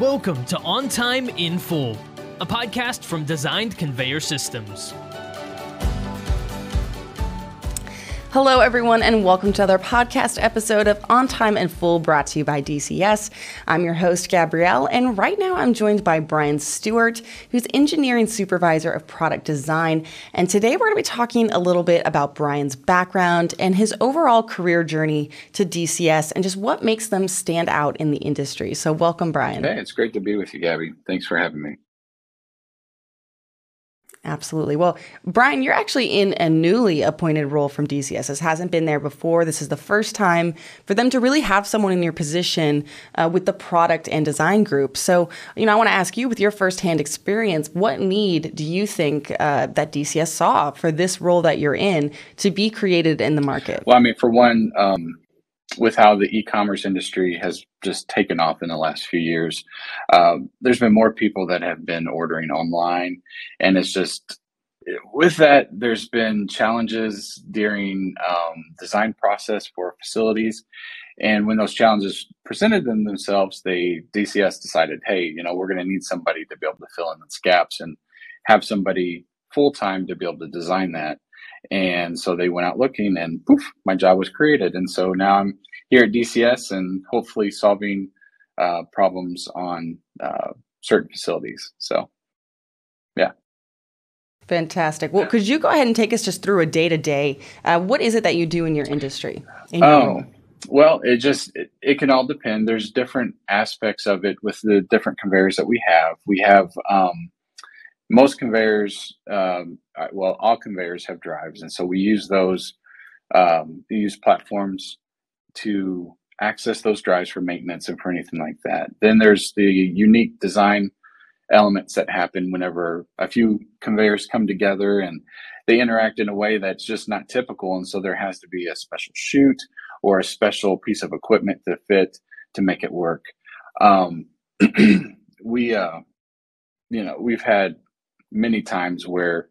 Welcome to On Time in Full, a podcast from Designed Conveyor Systems. Hello, everyone, and welcome to another podcast episode of On Time in Full brought to you by DCS. I'm your host, Gabrielle, and right now I'm joined by Brian Stewart, who's Engineering Supervisor of Product Design. And today we're going to be talking a little bit about Brian's background and his overall career journey to DCS and just what makes them stand out in the industry. So, welcome, Brian. Hey, it's great to be with you, Gabby. Thanks for having me. Absolutely. Well, Brian, you're actually in a newly appointed role from DCS. This hasn't been there before. This is the first time for them to really have someone in your position uh, with the product and design group. So, you know, I want to ask you, with your firsthand experience, what need do you think uh, that DCS saw for this role that you're in to be created in the market? Well, I mean, for one, um, with how the e-commerce industry has just taken off in the last few years, um, there's been more people that have been ordering online, and it's just with that there's been challenges during um, design process for facilities. And when those challenges presented them themselves they dcs decided hey you know we're going to need somebody to be able to fill in those gaps and have somebody full time to be able to design that and so they went out looking and poof, my job was created. And so now I'm here at DCS and hopefully solving uh, problems on uh, certain facilities. So, yeah. Fantastic. Well, could you go ahead and take us just through a day to day? What is it that you do in your industry? In your oh, well, it just it, it, can all depend. There's different aspects of it with the different conveyors that we have. We have um, most conveyors, um, well, all conveyors have drives, and so we use those. Um, we use platforms to access those drives for maintenance and for anything like that. Then there's the unique design elements that happen whenever a few conveyors come together and they interact in a way that's just not typical, and so there has to be a special chute or a special piece of equipment to fit to make it work. Um, we, uh, you know, we've had many times where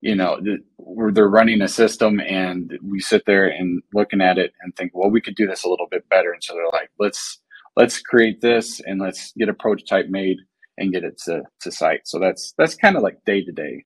you know where they're running a system and we sit there and looking at it and think well we could do this a little bit better. And so they're like let's let's create this and let's get a prototype made and get it to, to site. So that's that's kind of like day to day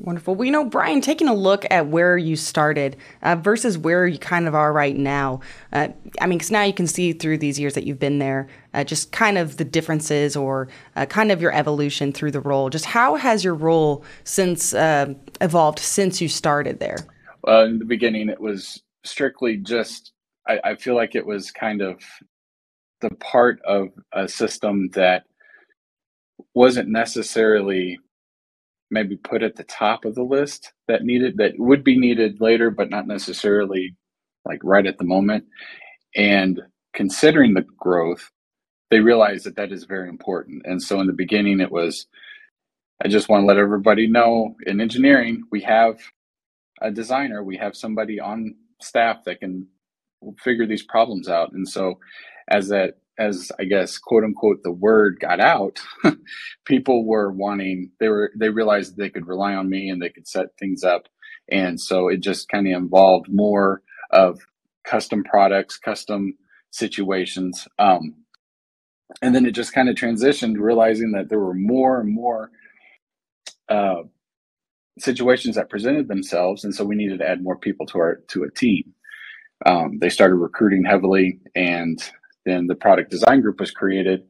Wonderful. Well, you know, Brian, taking a look at where you started uh, versus where you kind of are right now, uh, I mean, because now you can see through these years that you've been there, uh, just kind of the differences or uh, kind of your evolution through the role. Just how has your role since uh, evolved since you started there? Uh, in the beginning, it was strictly just, I, I feel like it was kind of the part of a system that wasn't necessarily maybe put at the top of the list that needed that would be needed later but not necessarily like right at the moment. And considering the growth they realized that that is very important. And so in the beginning it was i just want to let everybody know in engineering we have a designer. We have somebody on staff that can figure these problems out. And so as that as I guess quote unquote the word got out, people were wanting they were they realized they could rely on me and they could set things up. And so it just kind of involved more of custom products, custom situations. Um, and then it just kind of transitioned, realizing that there were more and more uh, situations that presented themselves, and so we needed to add more people to our to a team. Um, they started recruiting heavily, and then the product design group was created,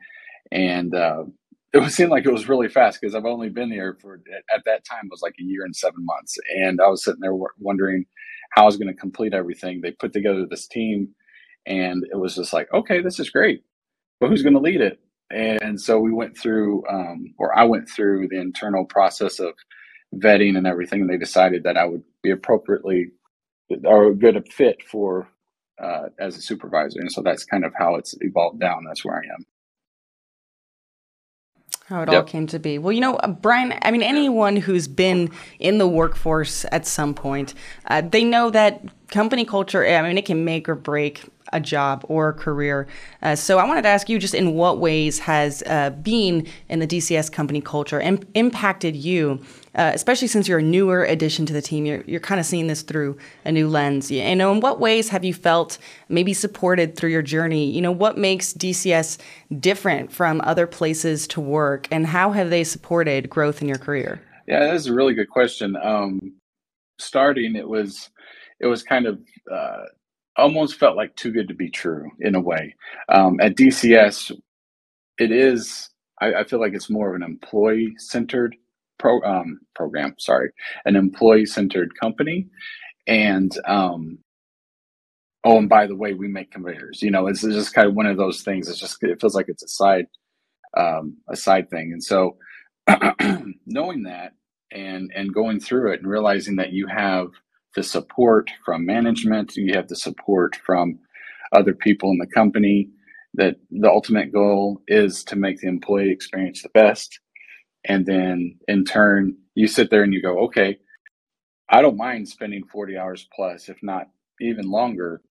and uh, it seemed like it was really fast because I've only been here for at that time was like a year and seven months, and I was sitting there wondering how I was going to complete everything. They put together this team, and it was just like, okay, this is great, but who's going to lead it? And so we went through, um, or I went through the internal process of vetting and everything, and they decided that I would be appropriately or a good fit for uh, as a supervisor. And so that's kind of how it's evolved down. That's where I am. How it yep. all came to be. Well, you know, uh, Brian, I mean, anyone who's been in the workforce at some point, uh, they know that company culture, I mean, it can make or break a job or a career. Uh, so I wanted to ask you just in what ways has uh, being in the DCS company culture Im- impacted you uh, especially since you're a newer addition to the team, you're, you're kind of seeing this through a new lens. You know, in what ways have you felt maybe supported through your journey? You know, what makes DCS different from other places to work, and how have they supported growth in your career? Yeah, that's a really good question. Um, starting, it was it was kind of uh, almost felt like too good to be true in a way. Um, at DCS, it is. I, I, feel like it's more of an employee centered pro um, program. Sorry, an employee centered company, and um, oh, and by the way, we make conveyors. You know, it's just kind of one of those things. It's just it feels like it's a side um, a side thing, and so knowing that and and going through it and realizing that you have the support from management, you have the support from other people in the company. That the ultimate goal is to make the employee experience the best, and then in turn, you sit there and you go, okay, I don't mind spending forty hours plus, if not even longer,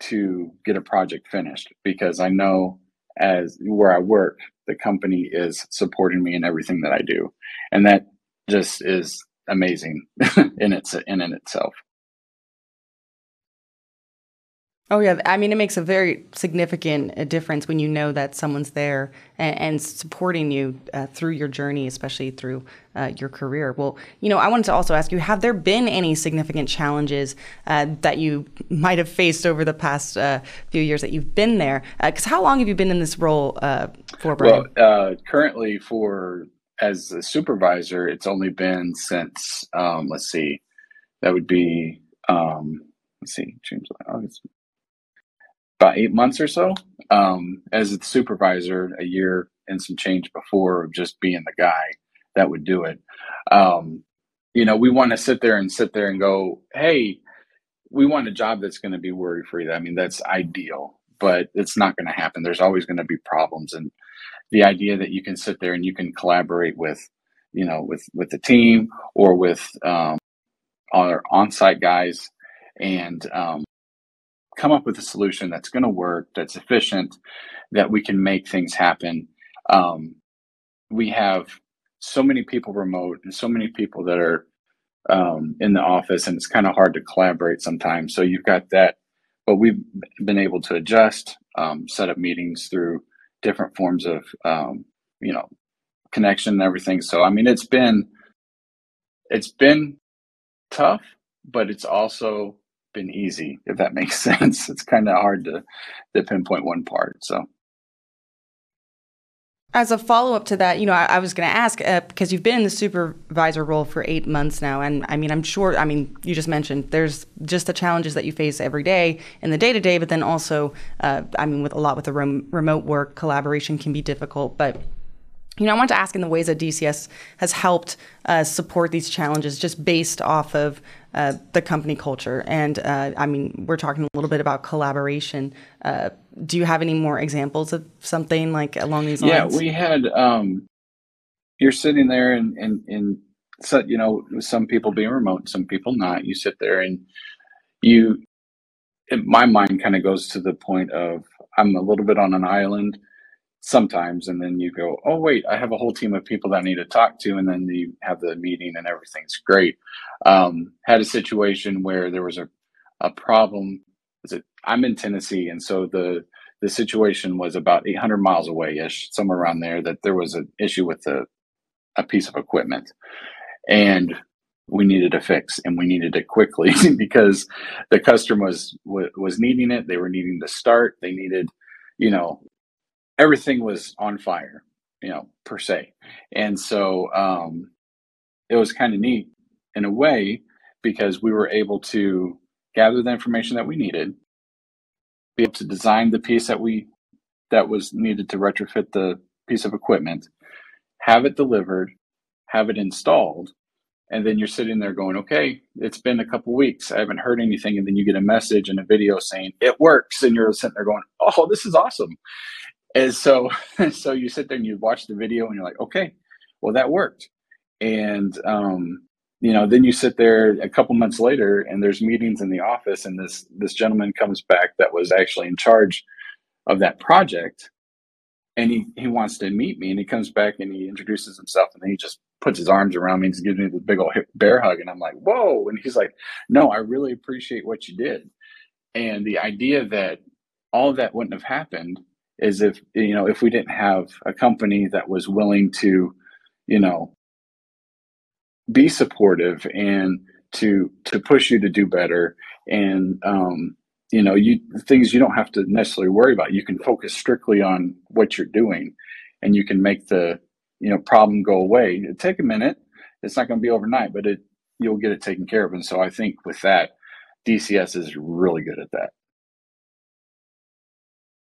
to get a project finished because I know as where I work, the company is supporting me in everything that I do. And that just is amazing in its in and itself. Oh yeah, I mean it makes a very significant uh, difference when you know that someone's there and, and supporting you uh, through your journey, especially through uh, your career. Well, you know, I wanted to also ask you: Have there been any significant challenges uh, that you might have faced over the past uh, few years that you've been there? Because uh, how long have you been in this role for, Brian? Well, currently for as a supervisor, it's only been since um, let's see, that would be um, let's see, July, August, about eight months or so. Um, as a supervisor, a year and some change before of just being the guy that would do it. Um, you know, we want to sit there and sit there and go, hey, we want a job that's going to be worry free. I mean, that's ideal, but it's not going to happen. There's always going to be problems and the idea that you can sit there and you can collaborate with, you know, with with the team or with um, our on-site guys and um, come up with a solution that's going to work, that's efficient, that we can make things happen. Um, we have so many people remote and so many people that are um, in the office, and it's kind of hard to collaborate sometimes. So you've got that, but we've been able to adjust, um, set up meetings through different forms of um, you know connection and everything. So I mean, it's been it's been tough, but it's also been easy. If that makes sense, it's kind of hard to to pinpoint one part. So as a follow up to that, you know, I, I was going to ask uh, because you've been in the supervisor role for eight months now, and I mean, I'm sure. I mean, you just mentioned there's just the challenges that you face every day in the day to day, but then also, uh, I mean, with a lot with the rem- remote work, collaboration can be difficult, but you know, I want to ask in the ways that DCS has helped uh, support these challenges just based off of uh, the company culture. And uh, I mean, we're talking a little bit about collaboration. Uh, do you have any more examples of something like along these lines? Yeah, we had, um, you're sitting there and, and, and so, you know, some people being remote, some people not. You sit there and you, my mind kind of goes to the point of I'm a little bit on an island sometimes and then you go oh wait i have a whole team of people that i need to talk to and then you have the meeting and everything's great. Um, had a situation where there was a, a problem is it i'm in tennessee and so the the situation was about 800 miles away ish somewhere around there that there was an issue with a, a piece of equipment. And we needed a fix and we needed it quickly because the customer was was needing it. They were needing to start. They needed you know everything was on fire, you know, per se. And so um, it was kind of neat in a way because we were able to gather the information that we needed, be able to design the piece that we that was needed to retrofit the piece of equipment, have it delivered, have it installed, and then you're sitting there going, "Okay, it's been a couple weeks. I haven't heard anything." And then you get a message and a video saying it works, and you're sitting there going, "Oh, this is awesome!" And so, so you sit there and you watch the video and you're like, okay, well, that worked. And, um, you know, then you sit there a couple months later and there's meetings in the office and this, this gentleman comes back that was actually in charge of that project. And he, he wants to meet me and he comes back and he introduces himself and then he just puts his arms around me and gives me the big old bear hug. And I'm like, whoa. And he's like, no, I really appreciate what you did. And the idea that all that wouldn't have happened is if, you know, if we didn't have a company that was willing to, you know, be supportive and to to push you to do better and um, you know you things you don't have to necessarily worry about. You can focus strictly on what you're doing and you can make the you know problem go away. It take a minute. It's not going to be overnight but it you'll get it taken care of. And so i think with that dcs is really good at that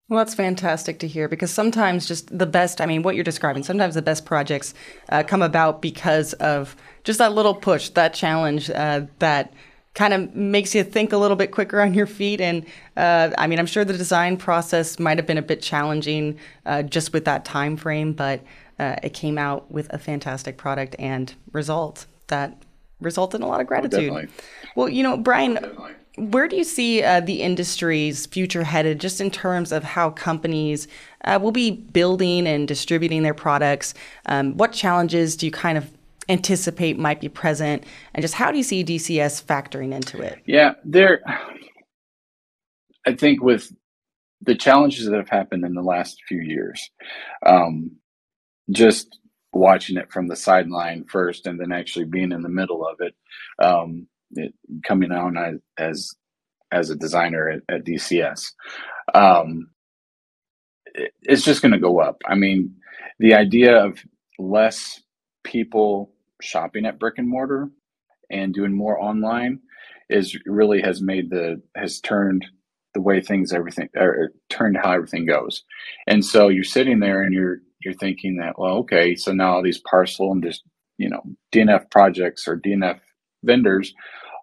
well, that's fantastic to hear because sometimes just the best, I mean, what you're describing, sometimes the best projects uh, come about because of just that little push, that challenge uh, that kind of makes you think a little bit quicker on your feet. And uh, I mean, I'm sure the design process might have been a bit challenging uh, just with that time frame, but uh, it came out with a fantastic product and result that resulted in a lot of oh, gratitude. Oh, well, you know, Brian. Oh, where do you see uh, the industry's future headed, just in terms of how companies uh, will be building and distributing their products? Um, what challenges do you kind of anticipate might be present, and just how do you see DCS factoring into it? Yeah, there. I think with the challenges that have happened in the last few years, um, just watching it from the sideline first, and then actually being in the middle of it. Um, it, coming on as, as as a designer at, at DCS. Um, it, it's just going to go up. I mean, the idea of less people shopping at brick and mortar and doing more online is really has made the has turned the way things everything or turned how everything goes. And so you're sitting there and you're you're thinking that well okay so now all these parcel and just you know DNF projects or DNF vendors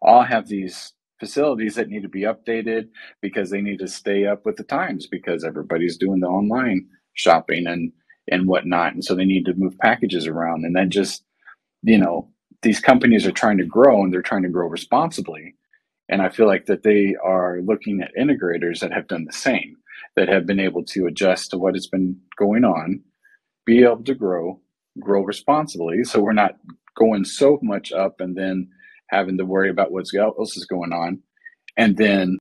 all have these facilities that need to be updated because they need to stay up with the times because everybody's doing the online shopping and and whatnot. And so they need to move packages around. And then just you know these companies are trying to grow and they're trying to grow responsibly. And i feel like that they are looking at integrators that have done the same that have been able to adjust to what has been going on be able to grow grow responsibly. So we're not going so much up and then having to worry about what else is going on, and then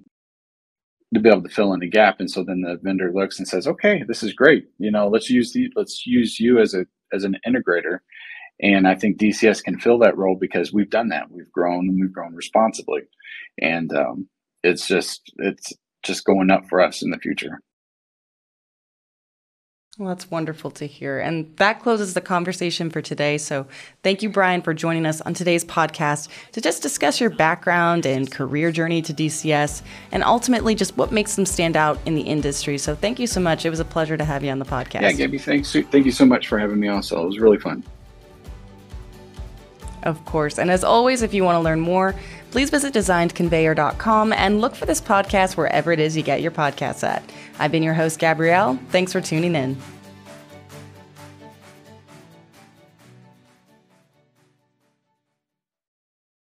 to be able to fill in the gap. And so then the vendor looks and says, "Okay, this is great. You know, let's use the let's use you as a as an integrator." And I think DCS can fill that role because we've done that. We've grown and we've grown responsibly, and um, it's just it's just going up for us in the future. Well, that's wonderful to hear. And that closes the conversation for today. So thank you, Brian, for joining us on today's podcast to just discuss your background and career journey to DCS and ultimately just what makes them stand out in the industry. So thank you so much. It was a pleasure to have you on the podcast. Yeah, Gabby, thanks. Thank you so much for having me on. So it was really fun. Of course. And as always, if you want to learn more, please visit designedconveyor.com and look for this podcast wherever it is you get your podcasts at. I've been your host, Gabrielle. Thanks for tuning in.